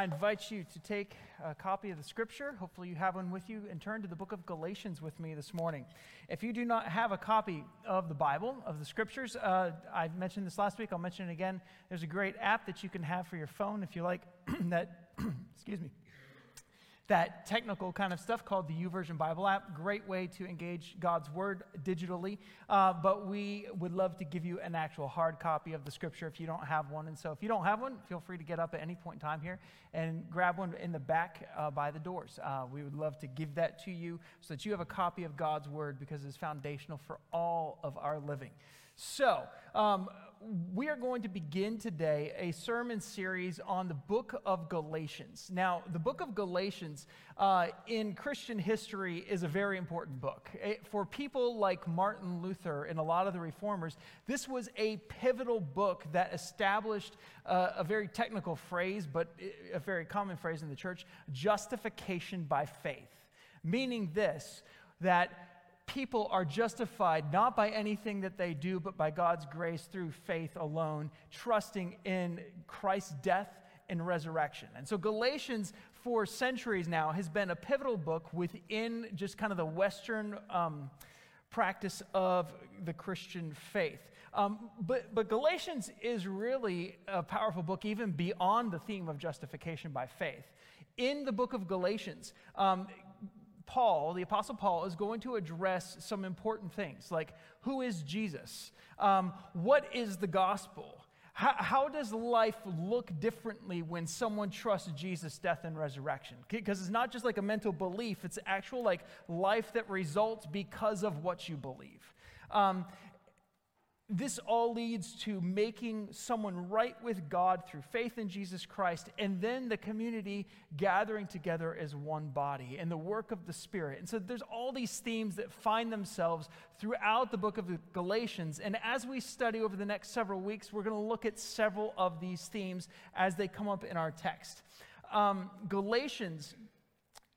I invite you to take a copy of the scripture. Hopefully, you have one with you and turn to the book of Galatians with me this morning. If you do not have a copy of the Bible, of the scriptures, uh, I mentioned this last week, I'll mention it again. There's a great app that you can have for your phone if you like that, excuse me, that technical kind of stuff called the YouVersion Bible app. Great way to engage God's Word digitally. Uh, but we would love to give you an actual hard copy of the Scripture if you don't have one. And so if you don't have one, feel free to get up at any point in time here and grab one in the back uh, by the doors. Uh, we would love to give that to you so that you have a copy of God's Word because it's foundational for all of our living. So, um, we are going to begin today a sermon series on the book of Galatians. Now, the book of Galatians uh, in Christian history is a very important book. It, for people like Martin Luther and a lot of the reformers, this was a pivotal book that established uh, a very technical phrase, but a very common phrase in the church justification by faith. Meaning this, that people are justified not by anything that they do, but by God's grace through faith alone, trusting in Christ's death and resurrection. And so, Galatians, for centuries now, has been a pivotal book within just kind of the Western um, practice of the Christian faith. Um, but, but Galatians is really a powerful book, even beyond the theme of justification by faith. In the book of Galatians, um, Paul, the Apostle Paul, is going to address some important things like who is Jesus? Um, what is the gospel? How, how, does life look differently when someone trusts Jesus' death and resurrection? Because it's not just like a mental belief, it's actual like life that results because of what you believe. Um, this all leads to making someone right with God through faith in Jesus Christ, and then the community gathering together as one body and the work of the Spirit. And so there's all these themes that find themselves throughout the book of Galatians. And as we study over the next several weeks, we're going to look at several of these themes as they come up in our text. Um, Galatians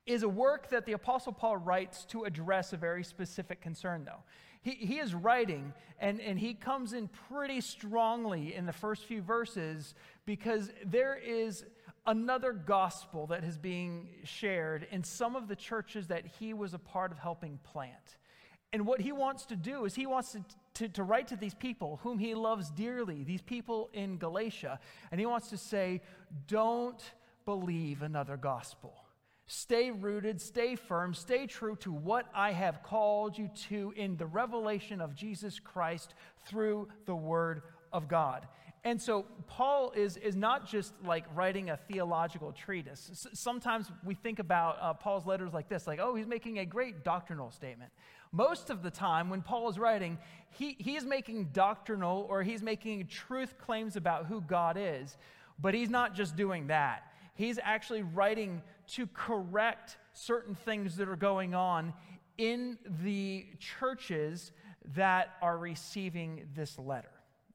is a work that the Apostle Paul writes to address a very specific concern, though he, he is writing, and, and he comes in pretty strongly in the first few verses because there is another gospel that is being shared in some of the churches that he was a part of helping plant. And what he wants to do is he wants to, to, to, write to these people whom he loves dearly, these people in Galatia, and he wants to say, don't believe another gospel. Stay rooted, stay firm, stay true to what I have called you to in the revelation of Jesus Christ through the Word of God. And so Paul is, is not just like writing a theological treatise. S- sometimes we think about uh, Paul's letters like this, like, oh, he's making a great doctrinal statement. Most of the time, when Paul is writing, he, he is making doctrinal or he's making truth claims about who God is, but he's not just doing that. He's actually writing to correct certain things that are going on in the churches that are receiving this letter.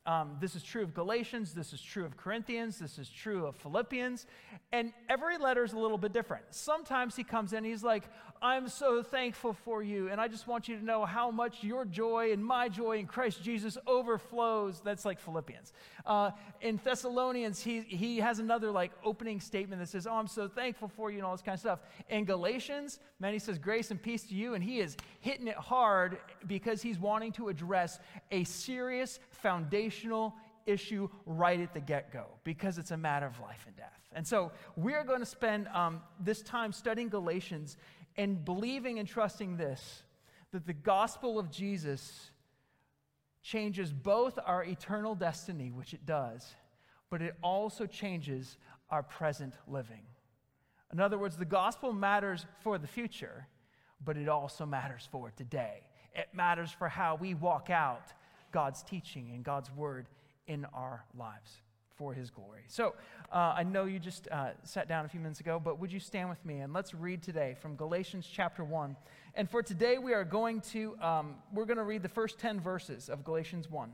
Um, this is true of Galatians, this is true of Corinthians, this is true of Philippians, and every letter is a little bit different. Sometimes he comes in, he's like, I'm so thankful for you, and I just want you to know how much your joy and my joy in Christ Jesus overflows. That's like Philippians. Uh, in Thessalonians, he, he has another like opening statement that says, Oh, I'm so thankful for you, and all this kind of stuff. In Galatians, man, he says, Grace and peace to you, and he is hitting it hard because he's wanting to address a serious foundational issue right at the get go because it's a matter of life and death. And so we're going to spend um, this time studying Galatians and believing and trusting this that the gospel of Jesus changes both our eternal destiny, which it does, but it also changes our present living. In other words, the gospel matters for the future, but it also matters for today. It matters for how we walk out God's teaching and God's word in our lives. For his glory. So uh, I know you just uh, sat down a few minutes ago, but would you stand with me and let's read today from Galatians chapter 1. And for today, we are going to, um, we're going to read the first 10 verses of Galatians 1.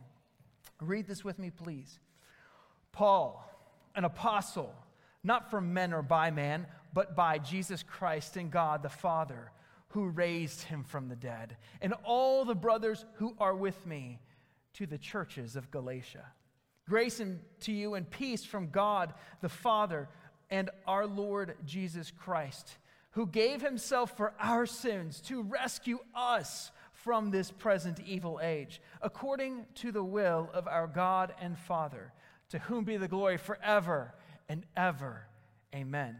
Read this with me, please. Paul, an apostle, not from men or by man, but by Jesus Christ and God the Father, who raised him from the dead, and all the brothers who are with me to the churches of Galatia. Grace and to you and peace from God the Father and our Lord Jesus Christ, who gave himself for our sins to rescue us from this present evil age, according to the will of our God and Father, to whom be the glory forever and ever. Amen.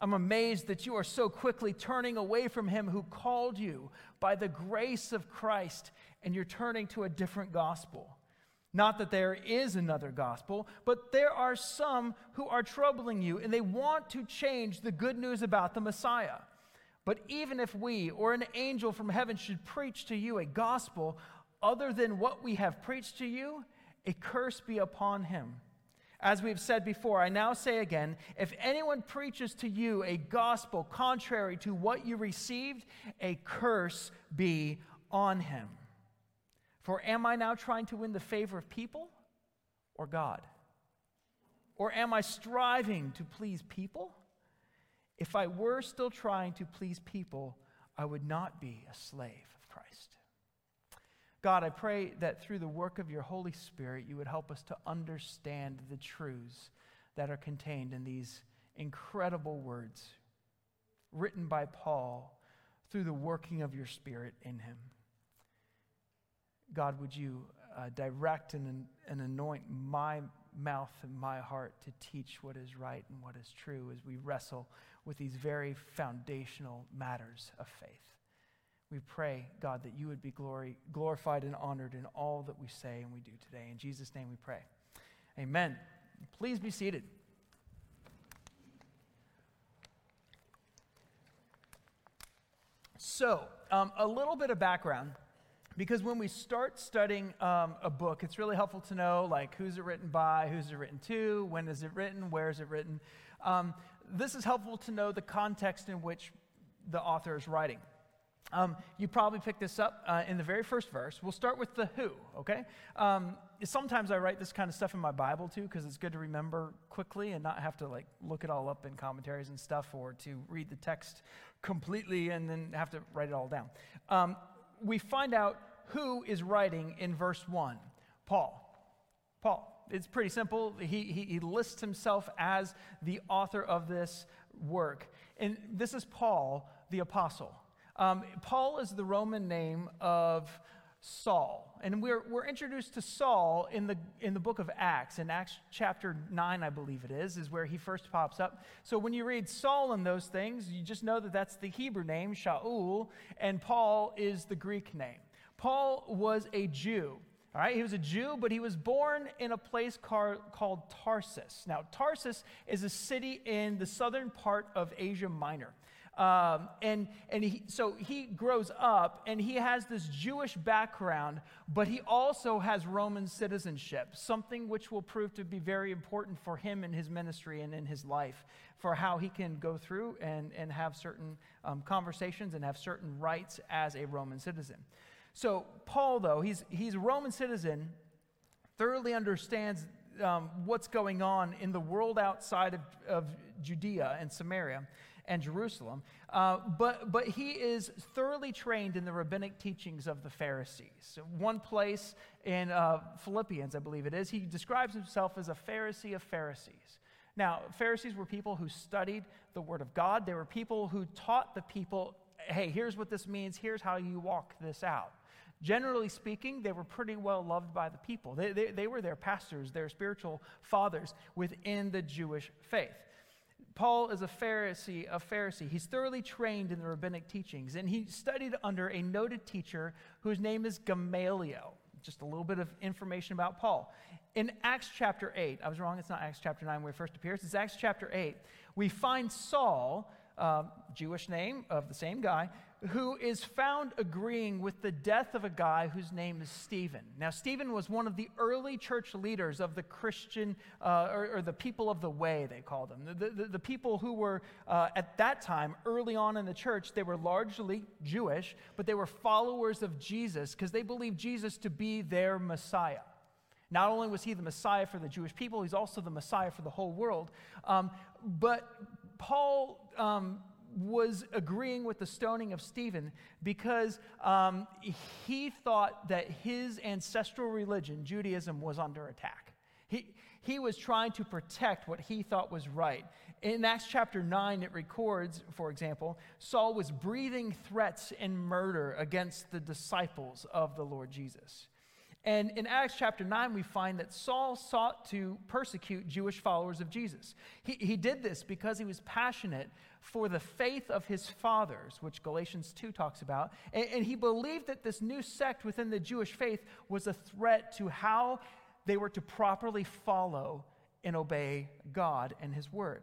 I'm amazed that you are so quickly turning away from him who called you by the grace of Christ and you're turning to a different gospel. Not that there is another gospel, but there are some who are troubling you and they want to change the good news about the Messiah. But even if we or an angel from heaven should preach to you a gospel other than what we have preached to you, a curse be upon him. As we've said before, I now say again if anyone preaches to you a gospel contrary to what you received, a curse be on him. For am I now trying to win the favor of people or God? Or am I striving to please people? If I were still trying to please people, I would not be a slave of Christ. God, I pray that through the work of your Holy Spirit, you would help us to understand the truths that are contained in these incredible words written by Paul through the working of your Spirit in him. God, would you uh, direct and, and anoint my mouth and my heart to teach what is right and what is true as we wrestle with these very foundational matters of faith. We pray, God, that you would be glory, glorified and honored in all that we say and we do today. In Jesus' name we pray. Amen. Please be seated. So, um, a little bit of background because when we start studying um, a book, it's really helpful to know like who's it written by, who's it written to, when is it written, where is it written. Um, this is helpful to know the context in which the author is writing. Um, you probably picked this up uh, in the very first verse. We'll start with the who, okay? Um, sometimes I write this kind of stuff in my Bible too, because it's good to remember quickly and not have to like look it all up in commentaries and stuff, or to read the text completely and then have to write it all down. We find out who is writing in verse 1 Paul. Paul. It's pretty simple. He, he, he, lists himself as the author of this work. And this is Paul, the apostle. Um, Paul is the Roman name of Saul. And we're, we're introduced to Saul in the, in the book of Acts. In Acts chapter 9, I believe it is, is where he first pops up. So when you read Saul and those things, you just know that that's the Hebrew name, Shaul, and Paul is the Greek name. Paul was a Jew. All right, he was a Jew, but he was born in a place car, called Tarsus. Now, Tarsus is a city in the southern part of Asia Minor. Um, and and he, so he grows up and he has this Jewish background, but he also has Roman citizenship, something which will prove to be very important for him in his ministry and in his life, for how he can go through and, and have certain um, conversations and have certain rights as a Roman citizen. So, Paul, though, he's, he's a Roman citizen, thoroughly understands um, what's going on in the world outside of, of Judea and Samaria and Jerusalem. Uh, but, but he is thoroughly trained in the rabbinic teachings of the Pharisees. One place in uh, Philippians, I believe it is, he describes himself as a Pharisee of Pharisees. Now, Pharisees were people who studied the Word of God. They were people who taught the people, hey, here's what this means, here's how you walk this out. Generally speaking, they were pretty well loved by the people. They, they, they were their pastors, their spiritual fathers within the Jewish faith. Paul is a Pharisee, a Pharisee. He's thoroughly trained in the rabbinic teachings, and he studied under a noted teacher whose name is Gamaliel. Just a little bit of information about Paul. In Acts chapter 8, I was wrong, it's not Acts chapter 9 where he first appears, it's Acts chapter 8. We find Saul, uh, Jewish name of the same guy, who is found agreeing with the death of a guy whose name is Stephen. Now, Stephen was one of the early church leaders of the Christian, uh, or, or, the people of the way, they called them. The, the, the people who were, uh, at that time, early on in the church, they were largely Jewish, but they were followers of Jesus because they believed Jesus to be their Messiah. Not only was he the Messiah for the Jewish people, he's also the Messiah for the whole world. Um, but Paul um, was agreeing with the stoning of Stephen because um, he thought that his ancestral religion, Judaism, was under attack. He, he was trying to protect what he thought was right. In Acts chapter 9, it records, for example, Saul was breathing threats and murder against the disciples of the Lord Jesus. And in Acts chapter 9, we find that Saul sought to persecute Jewish followers of Jesus. He, he did this because he was passionate for the faith of his fathers, which Galatians 2 talks about. And, and he believed that this new sect within the Jewish faith was a threat to how they were to properly follow and obey God and his word.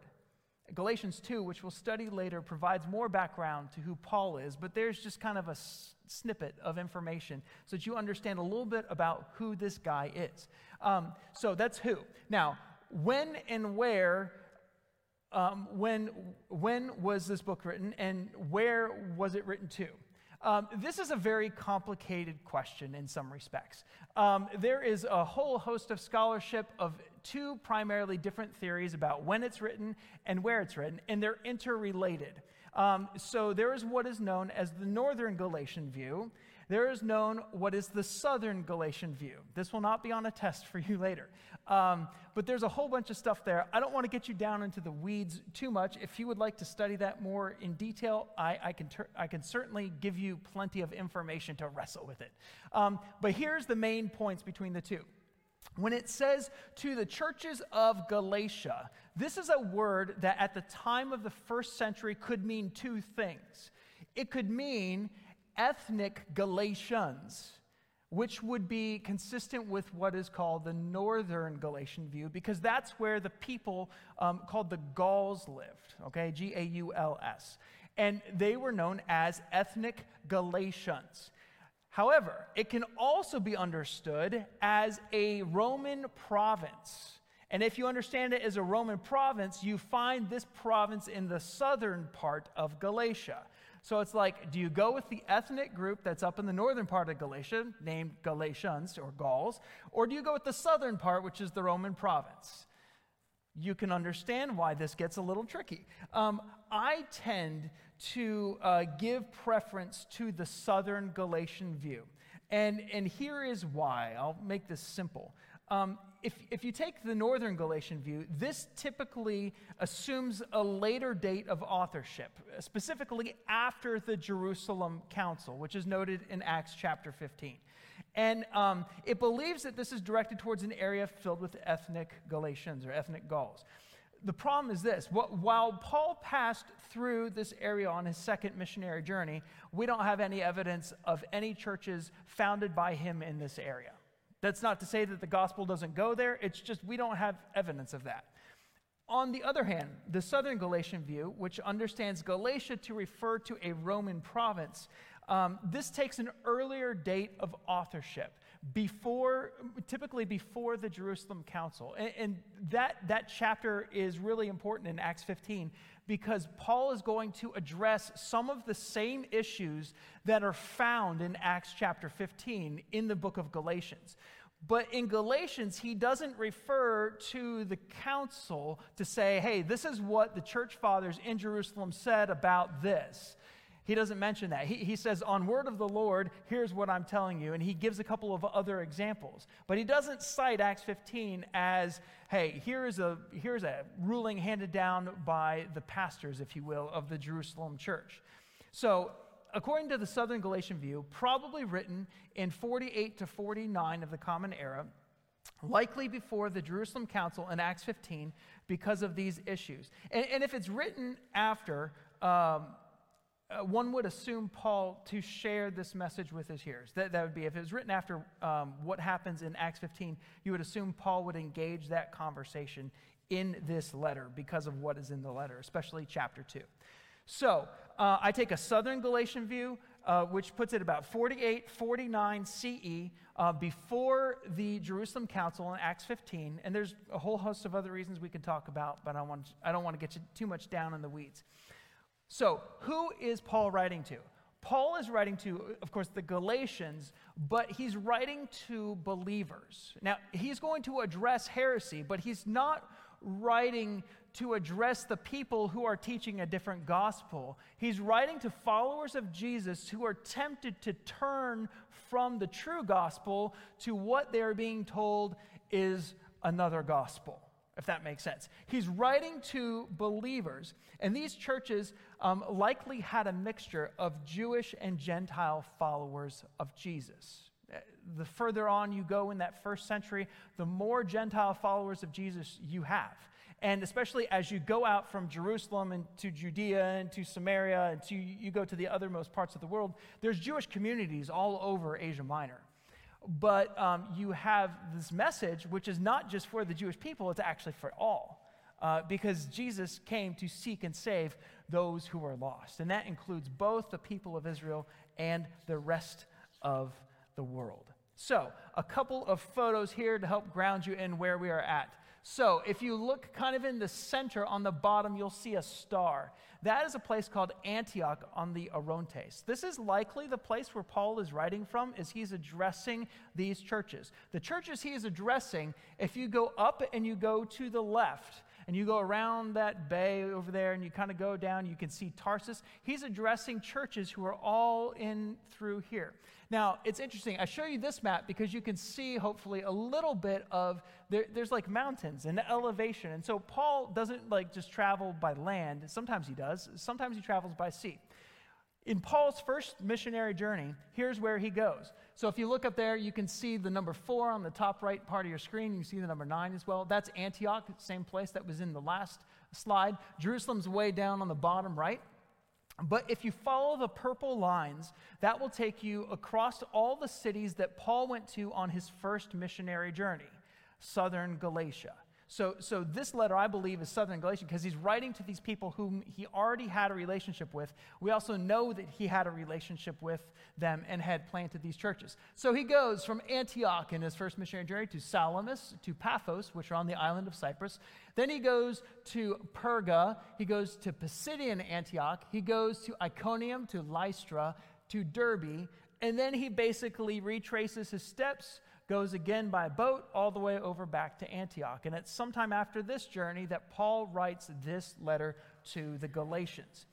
Galatians 2, which we'll study later, provides more background to who Paul is, but there's just kind of a snippet of information so that you understand a little bit about who this guy is. Um, so that's who. Now, when and where, um, when, when was this book written and where was it written to? Um, this is a very complicated question in some respects. Um, there is a whole host of scholarship of two primarily different theories about when it's written and where it's written, and they're interrelated. Um, so there is what is known as the Northern Galatian view. There is known what is the Southern Galatian view. This will not be on a test for you later. Um, but there's a whole bunch of stuff there. I don't want to get you down into the weeds too much. If you would like to study that more in detail, I, I can, ter- I can certainly give you plenty of information to wrestle with it. Um, but here's the main points between the two. When it says to the churches of Galatia, this is a word that at the time of the first century could mean two things. It could mean ethnic Galatians, which would be consistent with what is called the northern Galatian view, because that's where the people um, called the Gauls lived, okay? G A U L S. And they were known as ethnic Galatians. However, it can also be understood as a Roman province. And if you understand it as a Roman province, you find this province in the southern part of Galatia. So it's like, do you go with the ethnic group that's up in the northern part of Galatia, named Galatians or Gauls, or do you go with the southern part, which is the Roman province? You can understand why this gets a little tricky. Um, I tend to uh, give preference to the southern Galatian view. And, and here is why. I'll make this simple. Um, if, if you take the northern Galatian view, this typically assumes a later date of authorship, specifically after the Jerusalem Council, which is noted in Acts chapter 15. And um, it believes that this is directed towards an area filled with ethnic Galatians or ethnic Gauls the problem is this while Paul passed through this area on his second missionary journey, we don't have any evidence of any churches founded by him in this area. That's not to say that the gospel doesn't go there, it's just we don't have evidence of that. On the other hand, the southern Galatian view, which understands Galatia to refer to a Roman province, um, this takes an earlier date of authorship before, typically before the Jerusalem Council. And, and, that, that chapter is really important in Acts 15 because Paul is going to address some of the same issues that are found in Acts chapter 15 in the book of Galatians. But in Galatians, he doesn't refer to the council to say, hey, this is what the church fathers in Jerusalem said about this. He doesn't mention that. He, he says, On word of the Lord, here's what I'm telling you. And he gives a couple of other examples. But he doesn't cite Acts 15 as, hey, here's a, here's a ruling handed down by the pastors, if you will, of the Jerusalem church. So, according to the Southern Galatian view, probably written in 48 to 49 of the Common Era, likely before the Jerusalem Council in Acts 15 because of these issues. And, and if it's written after, um, uh, one would assume Paul to share this message with his hearers. That, that would be, if it was written after um, what happens in Acts 15, you would assume Paul would engage that conversation in this letter because of what is in the letter, especially chapter 2. So uh, I take a southern Galatian view, uh, which puts it about 48, 49 CE, uh, before the Jerusalem Council in Acts 15. And there's a whole host of other reasons we can talk about, but I, want, I don't want to get you too much down in the weeds. So, who is Paul writing to? Paul is writing to, of course, the Galatians, but he's writing to believers. Now, he's going to address heresy, but he's not writing to address the people who are teaching a different gospel. He's writing to followers of Jesus who are tempted to turn from the true gospel to what they're being told is another gospel, if that makes sense. He's writing to believers, and these churches um, likely had a mixture of Jewish and Gentile followers of Jesus. The further on you go in that first century, the more Gentile followers of Jesus you have. And especially as you go out from Jerusalem and to Judea and to Samaria and to, you go to the othermost parts of the world, there's Jewish communities all over Asia Minor. But um, you have this message, which is not just for the Jewish people, it's actually for all. Uh, because Jesus came to seek and save those who are lost. And that includes both the people of Israel and the rest of the world. So, a couple of photos here to help ground you in where we are at. So, if you look kind of in the center on the bottom, you'll see a star. That is a place called Antioch on the Orontes. This is likely the place where Paul is writing from as he's addressing these churches. The churches he is addressing, if you go up and you go to the left, and you go around that bay over there and you kind of go down, you can see Tarsus. He's addressing churches who are all in through here. Now, it's interesting. I show you this map because you can see, hopefully, a little bit of there, there's like mountains and elevation. And so Paul doesn't like just travel by land. Sometimes he does, sometimes he travels by sea. In Paul's first missionary journey, here's where he goes. So if you look up there, you can see the number four on the top right part of your screen. You see the number nine as well. That's Antioch, same place that was in the last slide. Jerusalem's way down on the bottom right. But if you follow the purple lines, that will take you across all the cities that Paul went to on his first missionary journey, southern Galatia. So, so this letter, I believe, is Southern Galatian because he's writing to these people whom he already had a relationship with. We also know that he had a relationship with them and had planted these churches. So he goes from Antioch in his first missionary journey to Salamis, to Paphos, which are on the island of Cyprus. Then he goes to Perga. He goes to Pisidian Antioch. He goes to Iconium, to Lystra, to Derbe. And then he basically retraces his steps goes again by boat all the way over back to Antioch. And it's sometime after this journey that Paul writes this letter to the Galatians.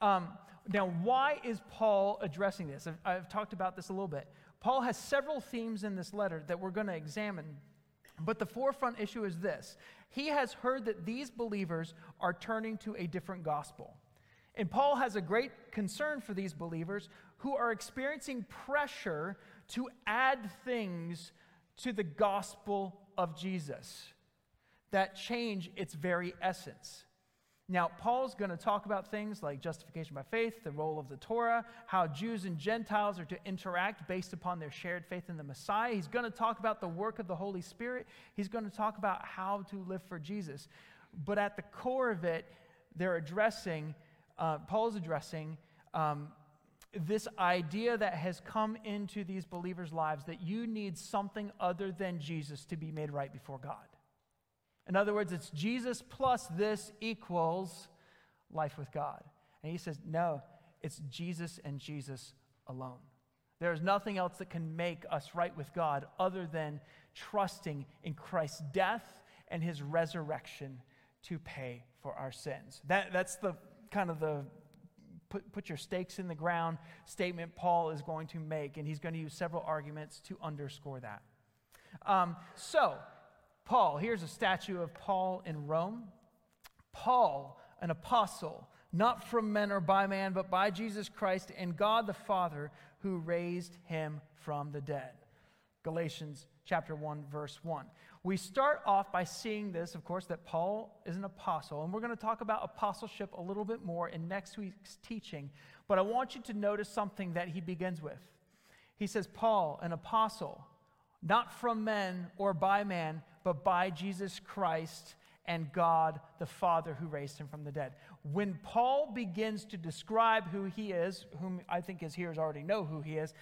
Um, now, why is Paul addressing this? I've, I've talked about this a little bit. Paul has several themes in this letter that we're going to examine. But the forefront issue is this he has heard that these believers are turning to a different gospel. And Paul has a great concern for these believers who are experiencing pressure to add things to the gospel of Jesus that change its very essence. Now, Paul's going to talk about things like justification by faith, the role of the Torah, how Jews and Gentiles are to interact based upon their shared faith in the Messiah. He's going to talk about the work of the Holy Spirit. He's going to talk about how to live for Jesus. But at the core of it, they're addressing, uh, Paul's addressing um, this idea that has come into these believers' lives that you need something other than Jesus to be made right before God. In other words, it's Jesus plus this equals life with God. And he says, no, it's Jesus and Jesus alone. There is nothing else that can make us right with God other than trusting in Christ's death and his resurrection to pay for our sins. That, that's the kind of the put, put your stakes in the ground statement Paul is going to make, and he's going to use several arguments to underscore that. Um, so, Paul, here's a statue of Paul in Rome. Paul, an apostle, not from men or by man, but by Jesus Christ and God the Father who raised him from the dead. Galatians chapter 1 verse 1. We start off by seeing this, of course, that Paul is an apostle, and we're going to talk about apostleship a little bit more in next week's teaching. But I want you to notice something that he begins with. He says, Paul, an apostle, not from men or by man, but by Jesus Christ and God the Father who raised him from the dead. When Paul begins to describe who he is, whom I think his hearers already know who he is,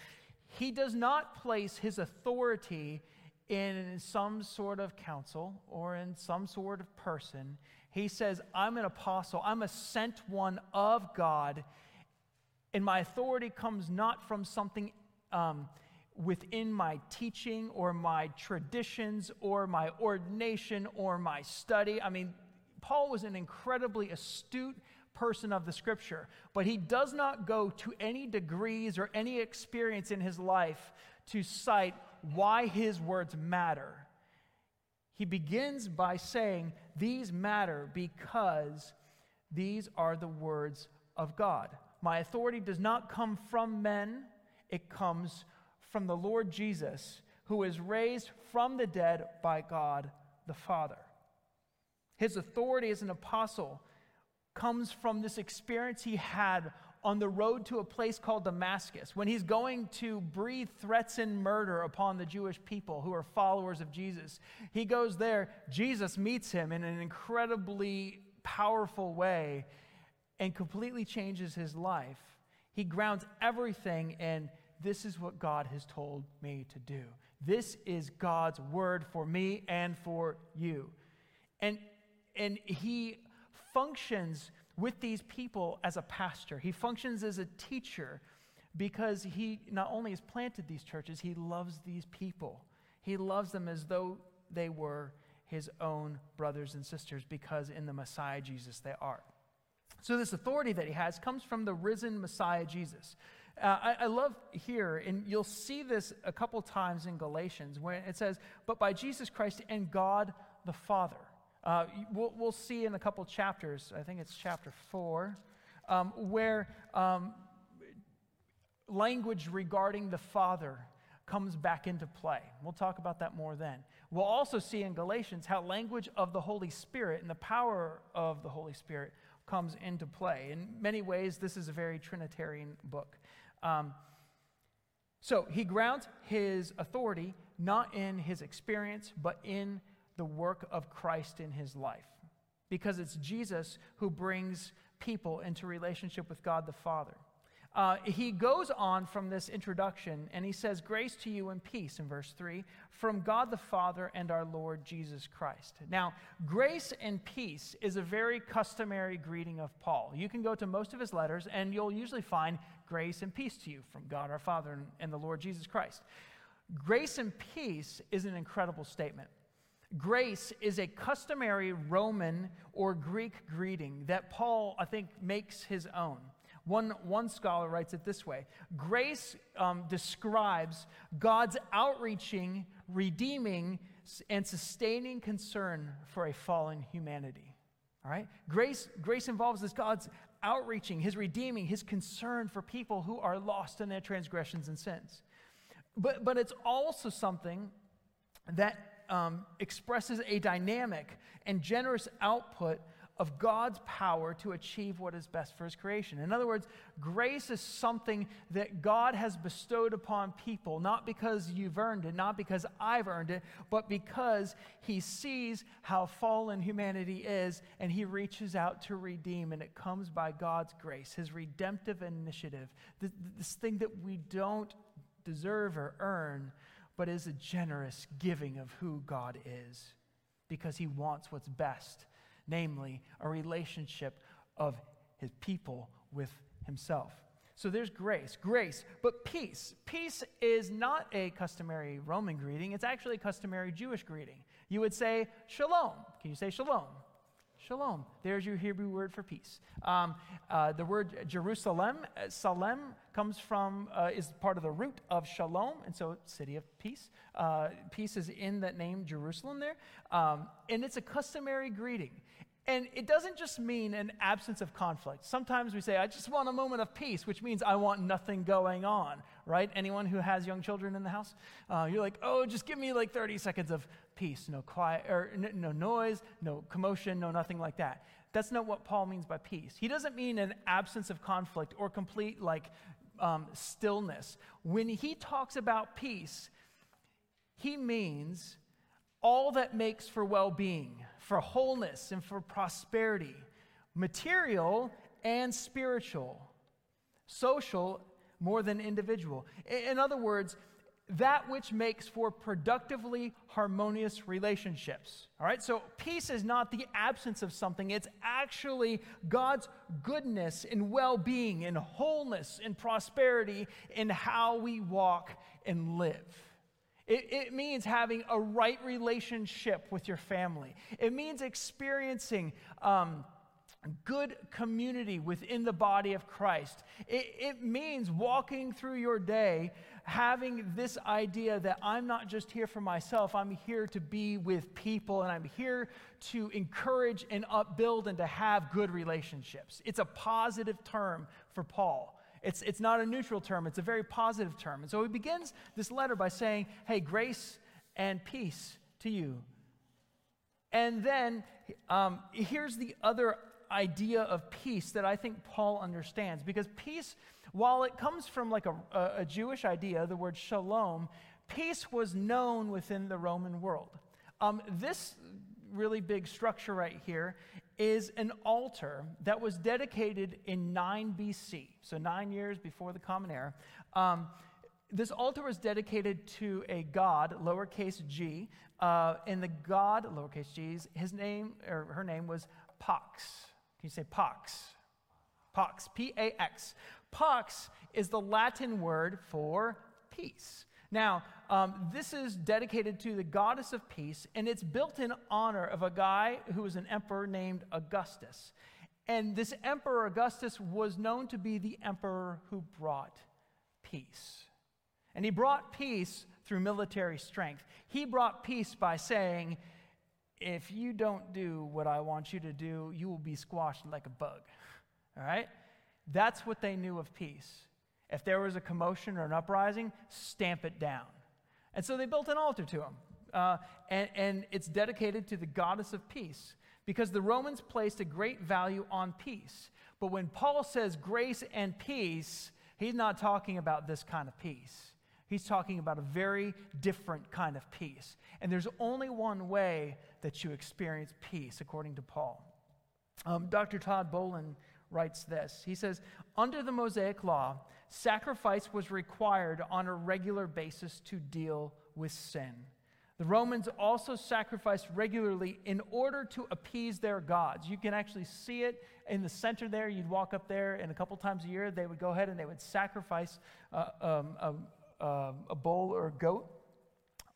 he does not place his authority in some sort of council or in some sort of person. He says, I'm an apostle, I'm a sent one of God, and my authority comes not from something um, within my teaching or my traditions or my ordination or my study. I mean, Paul was an incredibly astute person of the scripture, but he does not go to any degrees or any experience in his life to cite why his words matter. He begins by saying, These matter because these are the words of God. My authority does not come from men, it comes from the Lord Jesus, who is raised from the dead by God the Father. His authority as an apostle comes from this experience he had on the road to a place called Damascus when he's going to breathe threats and murder upon the Jewish people who are followers of Jesus. He goes there, Jesus meets him in an incredibly powerful way and completely changes his life. He grounds everything in this is what God has told me to do. This is God's word for me and for you. And, and he functions with these people as a pastor, he functions as a teacher because he not only has planted these churches, he loves these people. He loves them as though they were his own brothers and sisters because in the Messiah Jesus they are. So, this authority that he has comes from the risen Messiah Jesus. Uh, I, I, love here, and you'll see this a couple times in Galatians, when it says, But by Jesus Christ and God the Father. Uh, we'll, we'll, see in a couple chapters, I think it's chapter four, um, where um, language regarding the Father comes back into play. We'll talk about that more then. We'll also see in Galatians how language of the Holy Spirit and the power of the Holy Spirit comes into play. In many ways, this is a very Trinitarian book. Um, so he grounds his authority not in his experience, but in the work of Christ in his life. Because it's Jesus who brings people into relationship with God the Father. Uh, he goes on from this introduction and he says, Grace to you and peace in verse 3 from God the Father and our Lord Jesus Christ. Now, grace and peace is a very customary greeting of Paul. You can go to most of his letters and you'll usually find grace and peace to you from God our Father and, and the Lord Jesus Christ. Grace and peace is an incredible statement. Grace is a customary Roman or Greek greeting that Paul, I think, makes his own. One, one scholar writes it this way Grace um, describes God's outreaching, redeeming, and sustaining concern for a fallen humanity. All right? Grace, grace involves this God's outreaching, his redeeming, his concern for people who are lost in their transgressions and sins. But, but it's also something that um, expresses a dynamic and generous output of God's power to achieve what is best for his creation. In other words, grace is something that God has bestowed upon people, not because you've earned it, not because I've earned it, but because he sees how fallen humanity is and he reaches out to redeem, and it comes by God's grace, his redemptive initiative, this, this thing that we don't deserve or earn, but is a generous giving of who God is because he wants what's best namely, a relationship of his people with himself. So there's grace, grace, but peace. Peace is not a customary Roman greeting, it's actually a customary Jewish greeting. You would say shalom. Can you say shalom? Shalom. There's your Hebrew word for peace. Um, uh, the word Jerusalem, uh, Salem, comes from, uh, is part of the root of shalom, and so city of peace. Uh, peace is in that name, Jerusalem, there. Um, and it's a customary greeting. And it doesn't just mean an absence of conflict. Sometimes we say, I just want a moment of peace, which means I want nothing going on, right? Anyone who has young children in the house? Uh, you're like, oh, just give me like 30 seconds of peace, no quiet, or no noise, no commotion, no nothing like that. That's not what Paul means by peace. He doesn't mean an absence of conflict or complete like um, stillness. When he talks about peace, he means all that makes for well being for wholeness and for prosperity, material and spiritual, social more than individual. In other words, that which makes for productively harmonious relationships. All right, so peace is not the absence of something, it's actually God's goodness and well being and wholeness and prosperity in how we walk and live. It, it, means having a right relationship with your family. It means experiencing um, good community within the body of Christ. It, it, means walking through your day having this idea that I'm not just here for myself, I'm here to be with people and I'm here to encourage and upbuild and to have good relationships. It's a positive term for Paul. It's, it's not a neutral term, it's a very positive term. And so he begins this letter by saying, Hey, grace and peace to you. And then um, here's the other idea of peace that I think Paul understands. Because peace, while it comes from like a, a Jewish idea, the word shalom, peace was known within the Roman world. Um, this really big structure right here is an altar that was dedicated in 9 BC, so nine years before the Common Era. Um, this altar was dedicated to a god, lowercase g, uh, and the god, lowercase g's, his name or her name was Pax. Can you say Pax? Pax, P A X. Pax is the Latin word for peace. Now, um, this is dedicated to the goddess of peace, and it's built in honor of a guy who was an emperor named Augustus. And this emperor Augustus was known to be the emperor who brought peace. And he brought peace through military strength. He brought peace by saying, if you don't do what I want you to do, you will be squashed like a bug. All right? That's what they knew of peace. If there was a commotion or an uprising, stamp it down. And so they built an altar to him. Uh, and, and it's dedicated to the goddess of peace because the Romans placed a great value on peace. But when Paul says grace and peace, he's not talking about this kind of peace. He's talking about a very different kind of peace. And there's only one way that you experience peace, according to Paul. Um, Dr. Todd Bolen writes this He says, Under the Mosaic law, sacrifice was required on a regular basis to deal with sin. The Romans also sacrificed regularly in order to appease their gods. You can actually see it in the center there. You'd walk up there, and a couple times a year, they would go ahead and they would sacrifice uh, um, uh, a bull or a goat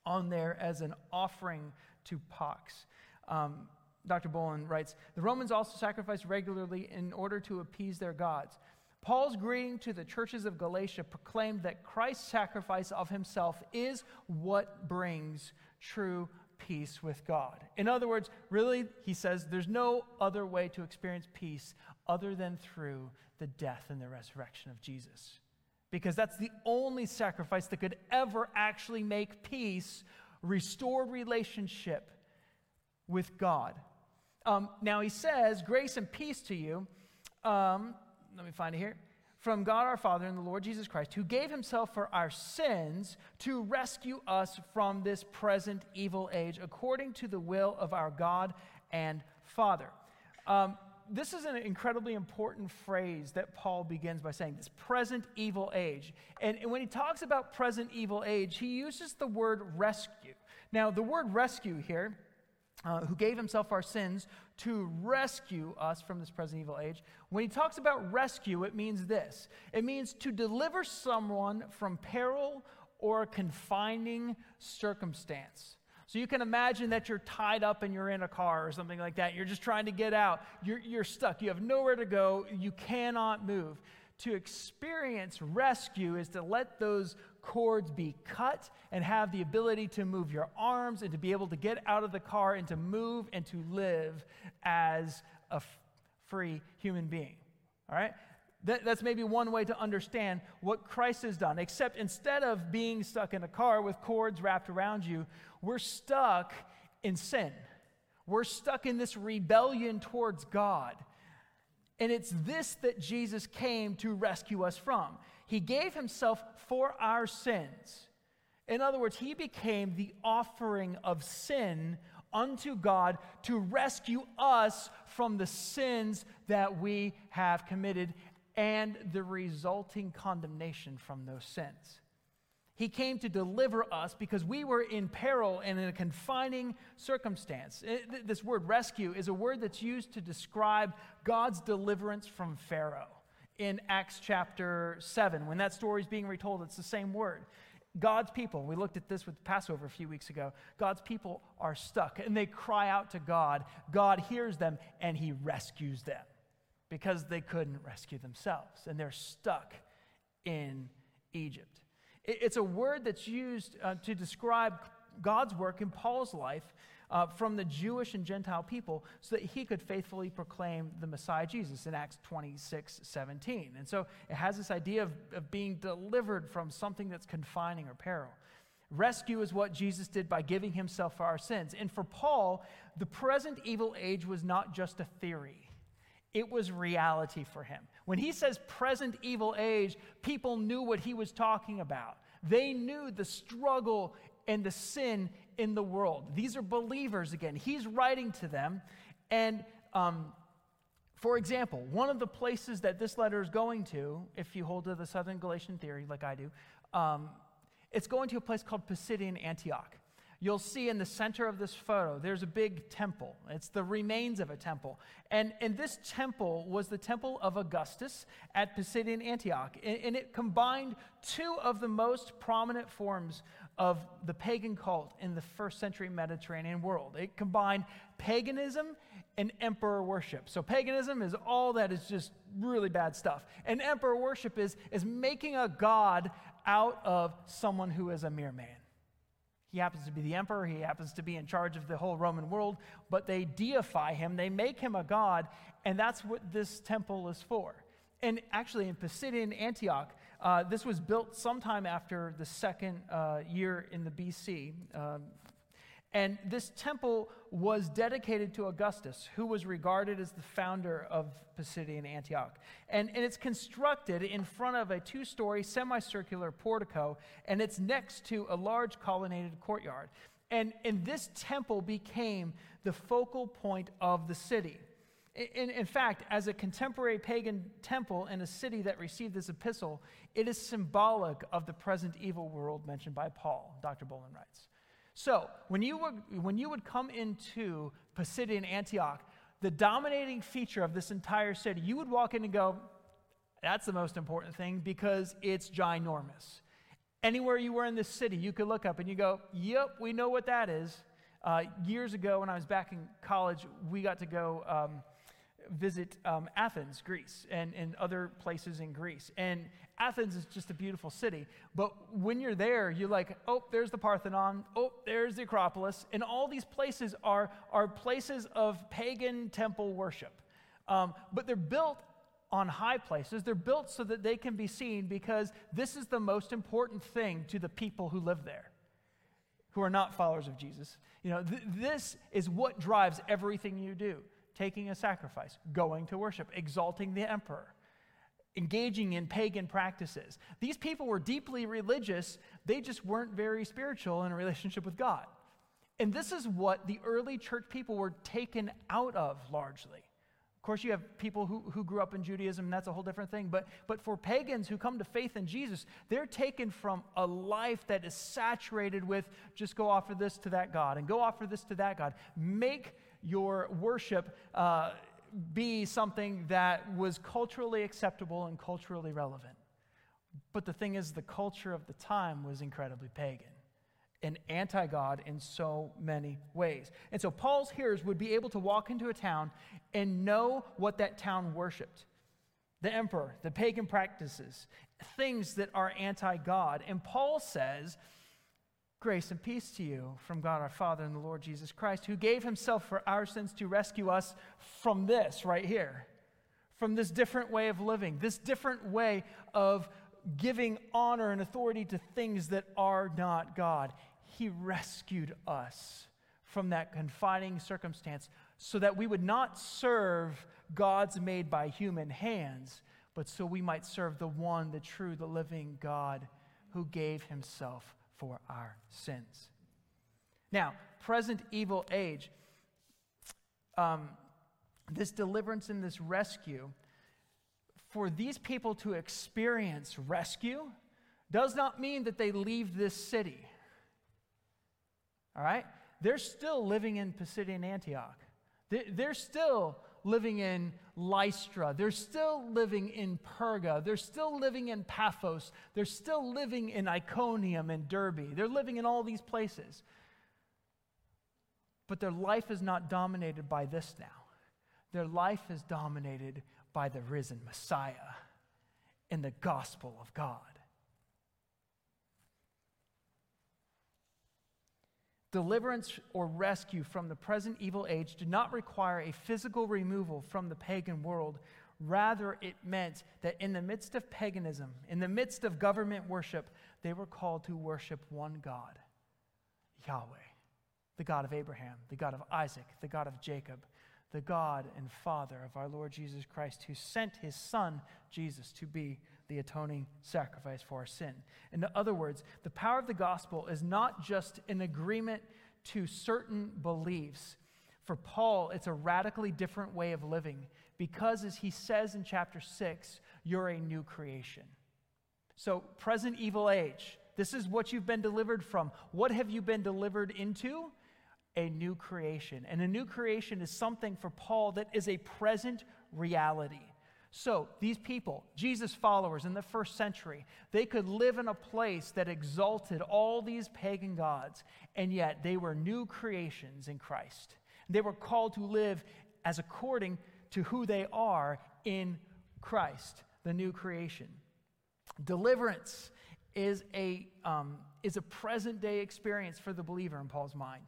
on there as an offering to Pax. Um, Dr. Bolen writes The Romans also sacrificed regularly in order to appease their gods. Paul's greeting to the churches of Galatia proclaimed that Christ's sacrifice of himself is what brings true peace with God. In other words, really, he says there's no other way to experience peace other than through the death and the resurrection of Jesus because that's the only sacrifice that could ever actually make peace, restore relationship with God. Um, now he says, Grace and peace to you. Um, let me find it here. From God our Father and the Lord Jesus Christ, who gave himself for our sins to rescue us from this present evil age, according to the will of our God and Father. Um, this is an incredibly important phrase that Paul begins by saying this present evil age. And, and when he talks about present evil age, he uses the word rescue. Now, the word rescue here, uh, who gave himself our sins to rescue us from this present evil age. When he talks about rescue, it means this it means to deliver someone from peril or a confining circumstance. So you can imagine that you're tied up and you're in a car or something like that. You're just trying to get out. You're, you're stuck. You have nowhere to go. You cannot move. To experience rescue is to let those cords be cut and have the ability to move your arms and to be able to get out of the car and to move and to live as a f- free human being. All right? That, that's maybe one way to understand what Christ has done, except instead of being stuck in a car with cords wrapped around you, we're stuck in sin. We're stuck in this rebellion towards God. And it's this that Jesus came to rescue us from. He gave himself for our sins. In other words, he became the offering of sin unto God to rescue us from the sins that we have committed and the resulting condemnation from those sins. He came to deliver us because we were in peril and in a confining circumstance. This word rescue is a word that's used to describe God's deliverance from Pharaoh. In Acts chapter 7, when that story is being retold, it's the same word. God's people, we looked at this with Passover a few weeks ago. God's people are stuck and they cry out to God. God hears them and he rescues them because they couldn't rescue themselves and they're stuck in Egypt. It's a word that's used uh, to describe God's work in Paul's life uh, from the Jewish and Gentile people so that he could faithfully proclaim the Messiah Jesus in Acts 26 17. And so it has this idea of, of being delivered from something that's confining or peril. Rescue is what Jesus did by giving himself for our sins. And for Paul, the present evil age was not just a theory, it was reality for him. When he says present evil age, people knew what he was talking about. They knew the struggle and the sin in the world. These are believers again. He's writing to them. And um, for example, one of the places that this letter is going to, if you hold to the Southern Galatian theory like I do, um, it's going to a place called Pisidian Antioch you'll see in the center of this photo, there's a big temple. It's the remains of a temple. And, and this temple was the temple of Augustus at Pisidian Antioch. And, and it combined two of the most prominent forms of the pagan cult in the first century Mediterranean world. It combined paganism and emperor worship. So, paganism is all that is just really bad stuff. And emperor worship is, is making a god out of someone who is a mere man. He happens to be the emperor, he happens to be in charge of the whole Roman world, but they deify him, they make him a god, and that's what this temple is for. And actually, in Pisidian Antioch, uh, this was built sometime after the second uh, year in the BC. Um, and this temple was dedicated to Augustus, who was regarded as the founder of Pisidian Antioch. And, and it's constructed in front of a two story semicircular portico, and it's next to a large colonnaded courtyard. And, and this temple became the focal point of the city. In, in fact, as a contemporary pagan temple in a city that received this epistle, it is symbolic of the present evil world mentioned by Paul, Dr. Bolen writes. So, when you would, when you would come into Pisidian Antioch, the dominating feature of this entire city, you would walk in and go, that's the most important thing because it's ginormous. Anywhere you were in this city, you could look up and you go, yep, we know what that is. Uh, years ago, when I was back in college, we got to go um, visit um, Athens, Greece, and, and other places in Greece. And Athens is just a beautiful city. But when you're there, you're like, oh, there's the Parthenon. Oh, there's the Acropolis. And all these places are, are places of pagan temple worship. Um, but they're built on high places. They're built so that they can be seen because this is the most important thing to the people who live there, who are not followers of Jesus. You know, th- this is what drives everything you do taking a sacrifice, going to worship, exalting the emperor engaging in pagan practices. These people were deeply religious, they just weren't very spiritual in a relationship with God. And this is what the early church people were taken out of largely. Of course, you have people who, who grew up in Judaism, that's a whole different thing. But, but for pagans who come to faith in Jesus, they're taken from a life that is saturated with just go offer this to that God and go offer this to that God. Make your worship. Uh, be something that was culturally acceptable and culturally relevant. But the thing is, the culture of the time was incredibly pagan and anti God in so many ways. And so Paul's hearers would be able to walk into a town and know what that town worshiped the emperor, the pagan practices, things that are anti God. And Paul says Grace and peace to you from God our Father and the Lord Jesus Christ, who gave himself for our sins to rescue us from this right here, from this different way of living, this different way of giving honor and authority to things that are not God. He rescued us from that confining circumstance so that we would not serve gods made by human hands, but so we might serve the one, the true, the living God who gave himself for our sins. Now, present evil age, um, this deliverance and this rescue, for these people to experience rescue does not mean that they leave this city. All right? They're still living in Pisidian Antioch. They're still living in Lystra. They're still living in Perga. They're still living in Paphos. They're still living in Iconium and Derbe. They're living in all these places. But their life is not dominated by this now. Their life is dominated by the risen Messiah and the gospel of God. Deliverance or rescue from the present evil age did not require a physical removal from the pagan world. Rather, it meant that in the midst of paganism, in the midst of government worship, they were called to worship one God Yahweh, the God of Abraham, the God of Isaac, the God of Jacob, the God and Father of our Lord Jesus Christ, who sent his Son, Jesus, to be the atoning sacrifice for our sin. In other words, the power of the gospel is not just an agreement to certain beliefs. For Paul, it's a radically different way of living because, as he says in chapter 6, you're a new creation. So, present evil age, this is what you've been delivered from. What have you been delivered into? A new creation. And a new creation is something for Paul that is a present reality. So, these people, Jesus followers in the first century, they could live in a place that exalted all these pagan gods, and yet they were new creations in Christ. They were called to live as according to who they are in Christ, the new creation. Deliverance is a, um, is a present day experience for the believer in Paul's mind.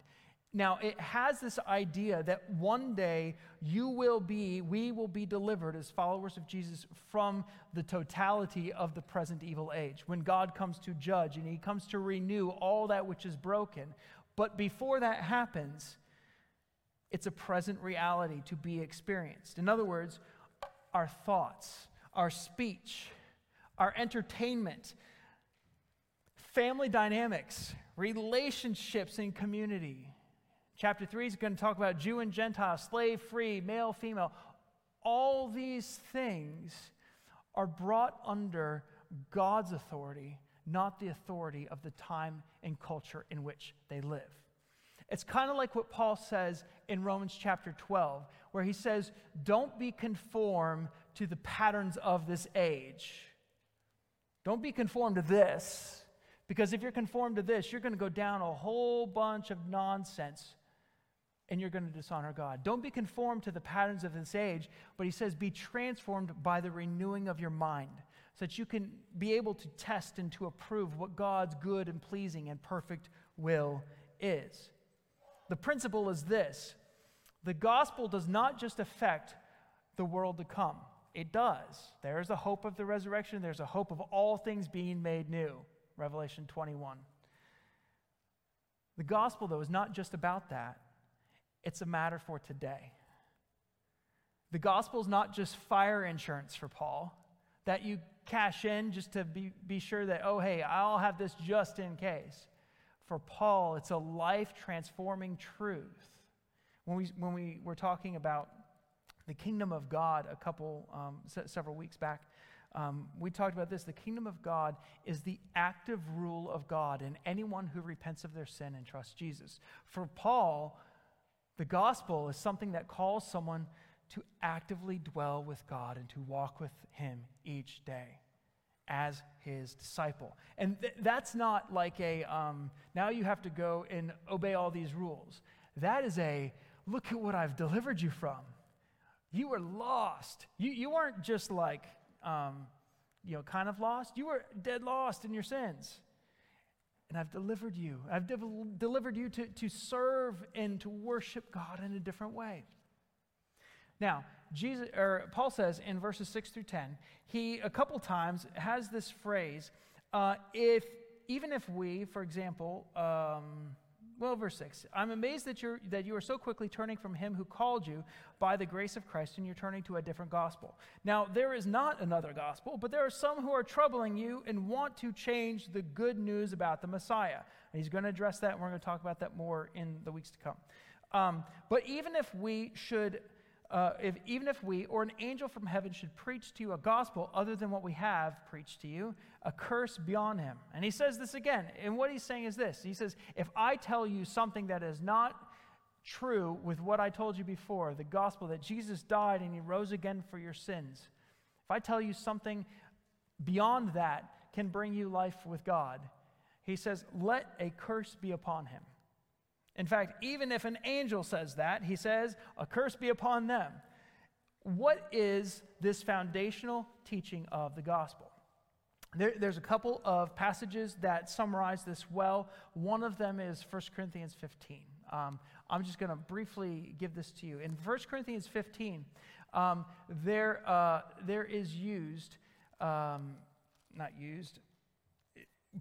Now, it has this idea that one day you will be, we will be delivered as followers of Jesus from the totality of the present evil age. When God comes to judge and he comes to renew all that which is broken. But before that happens, it's a present reality to be experienced. In other words, our thoughts, our speech, our entertainment, family dynamics, relationships and community, Chapter 3 is going to talk about Jew and Gentile, slave free, male, female. All these things are brought under God's authority, not the authority of the time and culture in which they live. It's kind of like what Paul says in Romans chapter 12, where he says, Don't be conformed to the patterns of this age. Don't be conformed to this, because if you're conformed to this, you're going to go down a whole bunch of nonsense and you're going to dishonor God. Don't be conformed to the patterns of this age, but he says, be transformed by the renewing of your mind, so that you can be able to test and to approve what God's good and pleasing and perfect will is. The principle is this the gospel does not just affect the world to come, it does. There's a hope of the resurrection, there's a hope of all things being made new. Revelation 21. The gospel, though, is not just about that. It's a matter for today. The gospel is not just fire insurance for Paul that you cash in just to be, be sure that, oh, hey, I'll have this just in case. For Paul, it's a life transforming truth. When we, when we were talking about the kingdom of God a couple, um, se- several weeks back, um, we talked about this. The kingdom of God is the active rule of God in anyone who repents of their sin and trusts Jesus. For Paul, the gospel is something that calls someone to actively dwell with God and to walk with Him each day as His disciple. And th- that's not like a, um, now you have to go and obey all these rules. That is a, look at what I've delivered you from. You were lost. You, you weren't just like, um, you know, kind of lost. You were dead lost in your sins and I've delivered you. I've de- delivered you to, to serve and to worship God in a different way. Now, Jesus, or Paul says in verses 6 through 10, he a couple times has this phrase, uh, if even if we, for example, um, Well, verse 6 I'm amazed that, you're, that you are so quickly turning from him who called you by the grace of Christ and you're turning to a different gospel. Now, there is not another gospel, but there are some who are troubling you and want to change the good news about the Messiah. And he's going to address that, and we're going to talk about that more in the weeks to come. Um, but even if we should uh, if, even if we or an angel from heaven should preach to you a gospel other than what we have preached to you, a curse be on him. And he says this again. And what he's saying is this He says, If I tell you something that is not true with what I told you before, the gospel that Jesus died and he rose again for your sins, if I tell you something beyond that can bring you life with God, he says, Let a curse be upon him. In fact, even if an angel says that, he says, A curse be upon them. What is this foundational teaching of the gospel? There, there's a couple of passages that summarize this well. One of them is 1 Corinthians 15. Um, I'm just going to briefly give this to you. In 1 Corinthians 15, um, there, uh, there is used, um, not used,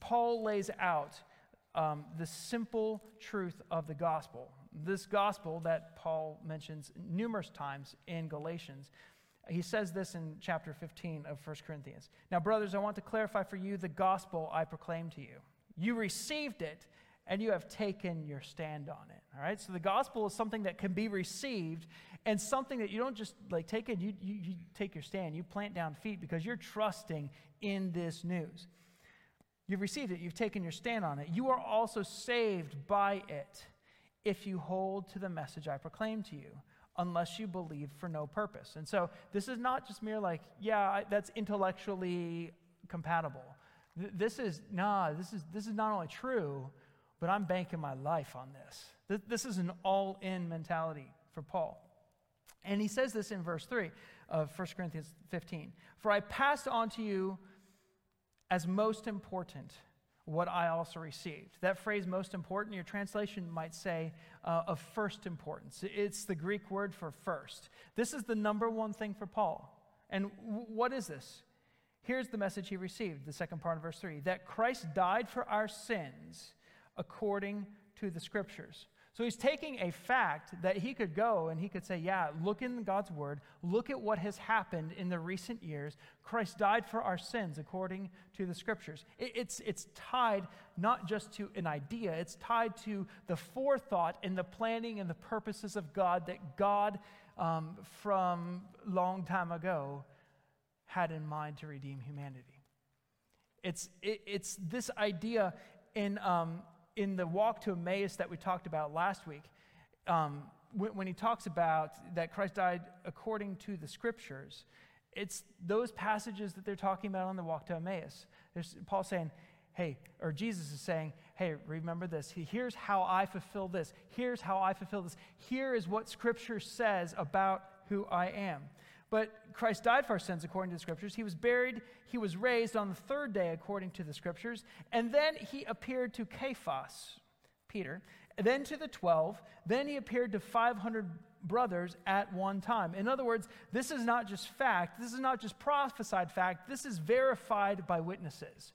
Paul lays out um, the simple truth of the gospel. This gospel that Paul mentions numerous times in Galatians. He says this in chapter 15 of 1 Corinthians. Now, brothers, I want to clarify for you the gospel I proclaim to you. You received it, and you have taken your stand on it. All right? So the gospel is something that can be received and something that you don't just like take it, you, you, you take your stand, you plant down feet because you're trusting in this news. You've received it, you've taken your stand on it. You are also saved by it if you hold to the message I proclaim to you, unless you believe for no purpose. And so this is not just mere like, yeah, that's intellectually compatible. This is, nah, this is, this is not only true, but I'm banking my life on this. This is an all in mentality for Paul. And he says this in verse 3 of 1 Corinthians 15 For I passed on to you as most important what I also received. That phrase, most important, your translation might say uh, of first importance. It's the Greek word for first. This is the number one thing for Paul. And w- what is this? Here's the message he received, the second part of verse 3 that Christ died for our sins according to the scriptures. So he's taking a fact that he could go and he could say, Yeah, look in God's word, look at what has happened in the recent years. Christ died for our sins according to the scriptures. It's, it's tied not just to an idea, it's tied to the forethought and the planning and the purposes of God that God um, from long time ago had in mind to redeem humanity. It's, it, it's this idea in. Um, in the walk to Emmaus that we talked about last week, um, when, when he talks about that Christ died according to the scriptures, it's those passages that they're talking about on the walk to Emmaus. There's Paul saying, hey, or Jesus is saying, hey, remember this. Here's how I fulfill this. Here's how I fulfill this. Here is what Scripture says about who I am. But Christ died for our sins according to the scriptures. He was buried. He was raised on the third day according to the scriptures. And then he appeared to Cephas, Peter, then to the 12. Then he appeared to 500 brothers at one time. In other words, this is not just fact, this is not just prophesied fact, this is verified by witnesses.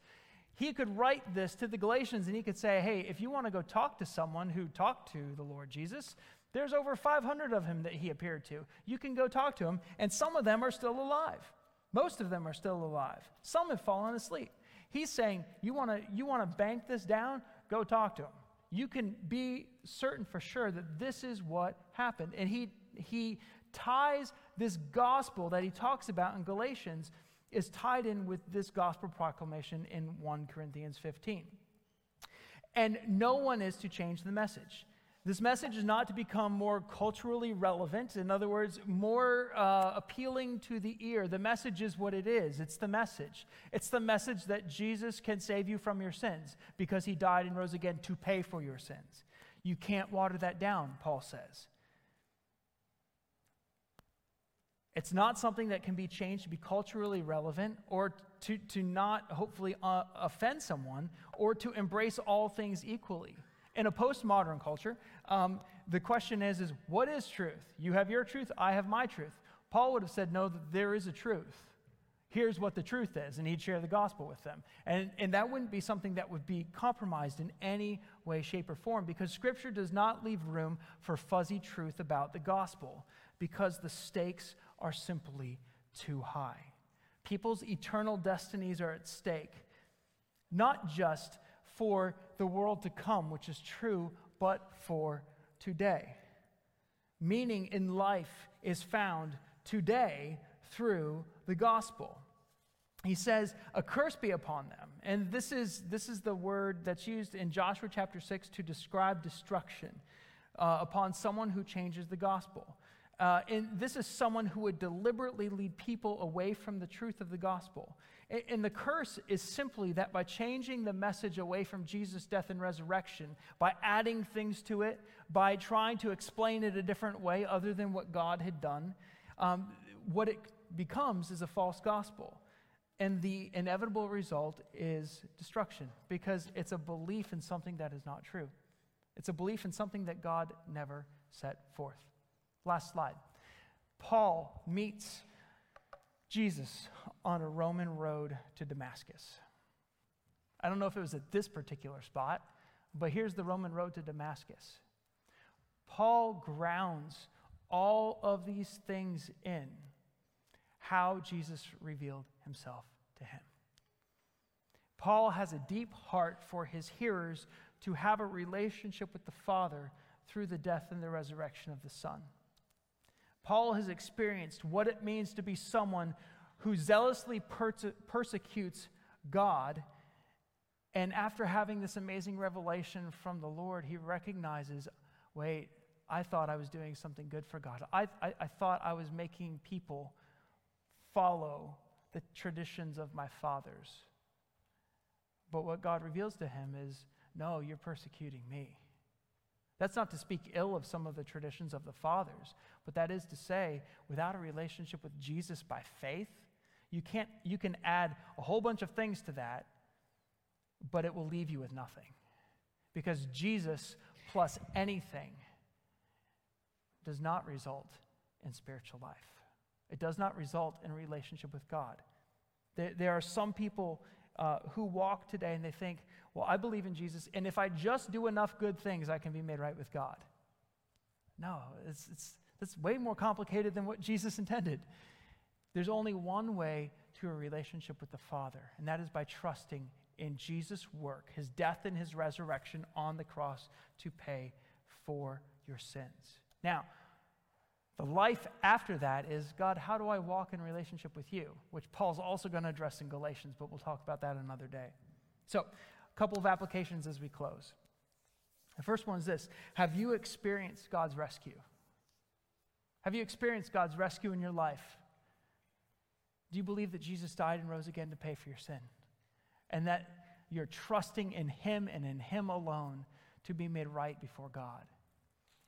He could write this to the Galatians and he could say, hey, if you want to go talk to someone who talked to the Lord Jesus, there's over 500 of him that he appeared to. You can go talk to him, and some of them are still alive. Most of them are still alive. Some have fallen asleep. He's saying, You want to you wanna bank this down? Go talk to him. You can be certain for sure that this is what happened. And he, he ties this gospel that he talks about in Galatians is tied in with this gospel proclamation in 1 Corinthians 15. And no one is to change the message. This message is not to become more culturally relevant, in other words, more uh, appealing to the ear. The message is what it is it's the message. It's the message that Jesus can save you from your sins because he died and rose again to pay for your sins. You can't water that down, Paul says. It's not something that can be changed to be culturally relevant or to, to not hopefully uh, offend someone or to embrace all things equally. In a postmodern culture, um, the question is, is what is truth? You have your truth, I have my truth. Paul would have said, no, there is a truth. here's what the truth is. And he'd share the gospel with them. And, and that wouldn't be something that would be compromised in any way, shape, or form because Scripture does not leave room for fuzzy truth about the gospel because the stakes are simply too high. People's eternal destinies are at stake, not just for the world to come, which is true, but for today. Meaning in life is found today through the gospel. He says, A curse be upon them. And this is, this is the word that's used in Joshua chapter 6 to describe destruction uh, upon someone who changes the gospel. Uh, and this is someone who would deliberately lead people away from the truth of the gospel. And, the curse is simply that by changing the message away from Jesus' death and resurrection, by adding things to it, by trying to explain it a different way other than what God had done, um, what it becomes is a false gospel. And the inevitable result is destruction because it's a belief in something that is not true. It's a belief in something that God never set forth. Last slide. Paul meets Jesus on a Roman road to Damascus. I don't know if it was at this particular spot, but here's the Roman road to Damascus. Paul grounds all of these things in how Jesus revealed himself to him. Paul has a deep heart for his hearers to have a relationship with the Father through the death and the resurrection of the Son. Paul has experienced what it means to be someone who zealously perse- persecutes God. And after having this amazing revelation from the Lord, he recognizes wait, I thought I was doing something good for God. I, I, I thought I was making people follow the traditions of my fathers. But what God reveals to him is no, you're persecuting me. That's not to speak ill of some of the traditions of the fathers, but that is to say, without a relationship with Jesus by faith, you, can't, you can add a whole bunch of things to that, but it will leave you with nothing. Because Jesus plus anything does not result in spiritual life. It does not result in relationship with God. There, there are some people uh, who walk today and they think, well, I believe in Jesus, and if I just do enough good things, I can be made right with God. No, it's, it's, it's way more complicated than what Jesus intended. There's only one way to a relationship with the Father, and that is by trusting in Jesus' work, his death and his resurrection on the cross to pay for your sins. Now, the life after that is God, how do I walk in relationship with you? Which Paul's also going to address in Galatians, but we'll talk about that another day. So, a couple of applications as we close. The first one is this Have you experienced God's rescue? Have you experienced God's rescue in your life? Do you believe that Jesus died and rose again to pay for your sin? And that you're trusting in Him and in Him alone to be made right before God?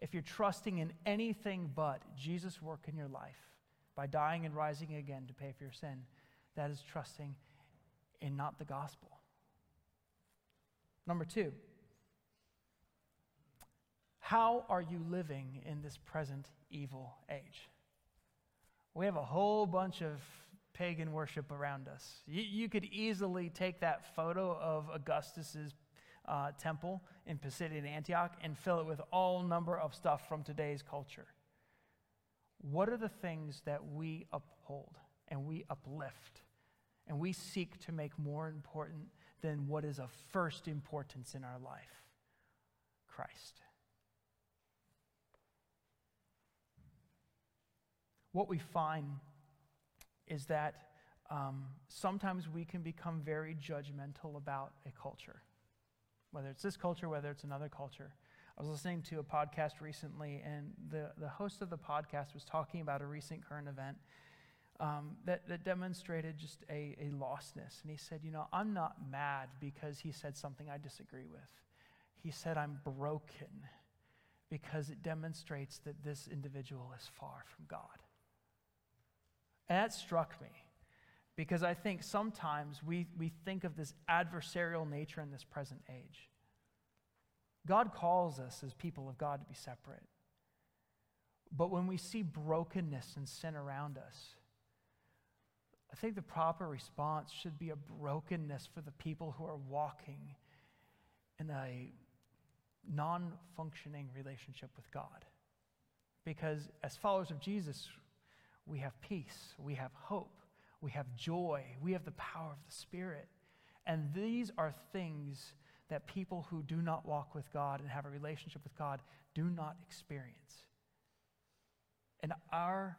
if you're trusting in anything but Jesus' work in your life by dying and rising again to pay for your sin, that is trusting in not the gospel. Number two, how are you living in this present evil age? We have a whole bunch of pagan worship around us. You, you could easily take that photo of Augustus's uh, temple in Pisidian Antioch and fill it with all number of stuff from today's culture. What are the things that we uphold and we uplift and we seek to make more important than what is of first importance in our life? Christ. What we find is that um, sometimes we can become very judgmental about a culture whether it's this culture, whether it's another culture. I was listening to a podcast recently, and the, the host of the podcast was talking about a recent current event um, that, that demonstrated just a, a lostness. And he said, You know, I'm not mad because he said something I disagree with. He said, I'm broken because it demonstrates that this individual is far from God. And that struck me because I think sometimes we, we think of this adversarial nature in this present age. God calls us as people of God to be separate. But when we see brokenness and sin around us, I think the proper response should be a brokenness for the people who are walking in a non functioning relationship with God. Because as followers of Jesus, we have peace, we have hope, we have joy, we have the power of the Spirit. And these are things that people who do not walk with God and have a relationship with God do not experience. And our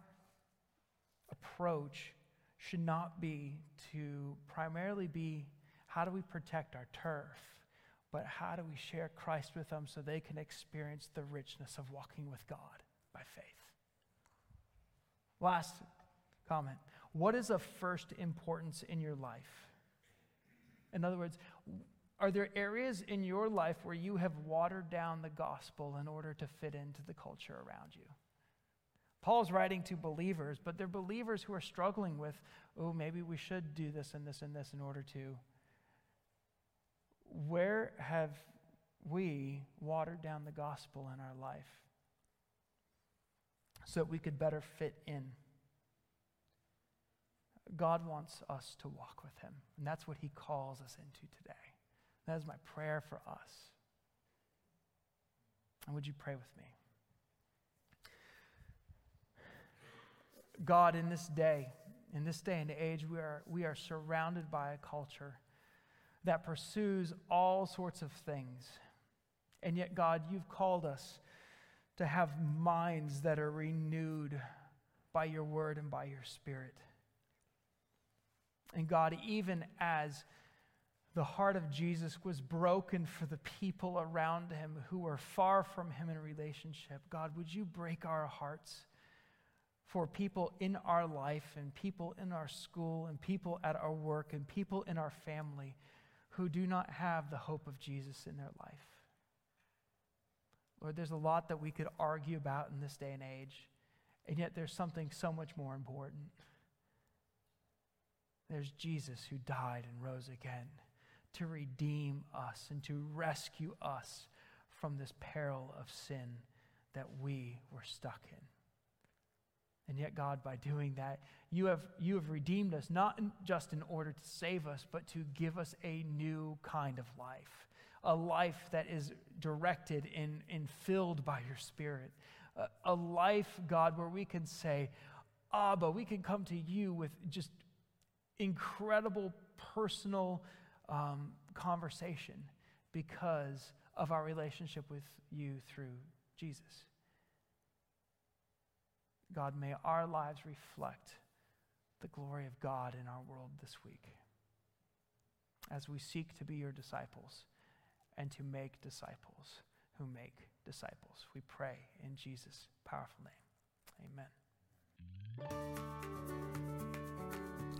approach should not be to primarily be how do we protect our turf, but how do we share Christ with them so they can experience the richness of walking with God by faith. Last comment What is of first importance in your life? In other words, are there areas in your life where you have watered down the gospel in order to fit into the culture around you? Paul's writing to believers, but they're believers who are struggling with, oh, maybe we should do this and this and this in order to. Where have we watered down the gospel in our life so that we could better fit in? God wants us to walk with Him, and that's what He calls us into today. That is my prayer for us. And would you pray with me? God, in this day, in this day and age, we are, we are surrounded by a culture that pursues all sorts of things. And yet, God, you've called us to have minds that are renewed by your word and by your spirit. And God, even as the heart of Jesus was broken for the people around him who were far from him in relationship, God, would you break our hearts? for people in our life and people in our school and people at our work and people in our family who do not have the hope of Jesus in their life. Lord, there's a lot that we could argue about in this day and age, and yet there's something so much more important. There's Jesus who died and rose again to redeem us and to rescue us from this peril of sin that we were stuck in. And yet, God, by doing that, you have, you have redeemed us, not in, just in order to save us, but to give us a new kind of life, a life that is directed and, and filled by your Spirit, a, a life, God, where we can say, Abba, we can come to you with just incredible personal um, conversation because of our relationship with you through Jesus. God, may our lives reflect the glory of God in our world this week as we seek to be your disciples and to make disciples who make disciples. We pray in Jesus' powerful name. Amen.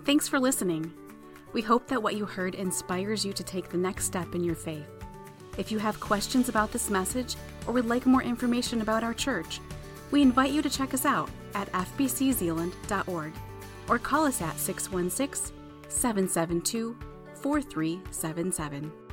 Thanks for listening. We hope that what you heard inspires you to take the next step in your faith. If you have questions about this message or would like more information about our church, we invite you to check us out at fbczeeland.org or call us at 616 772 4377.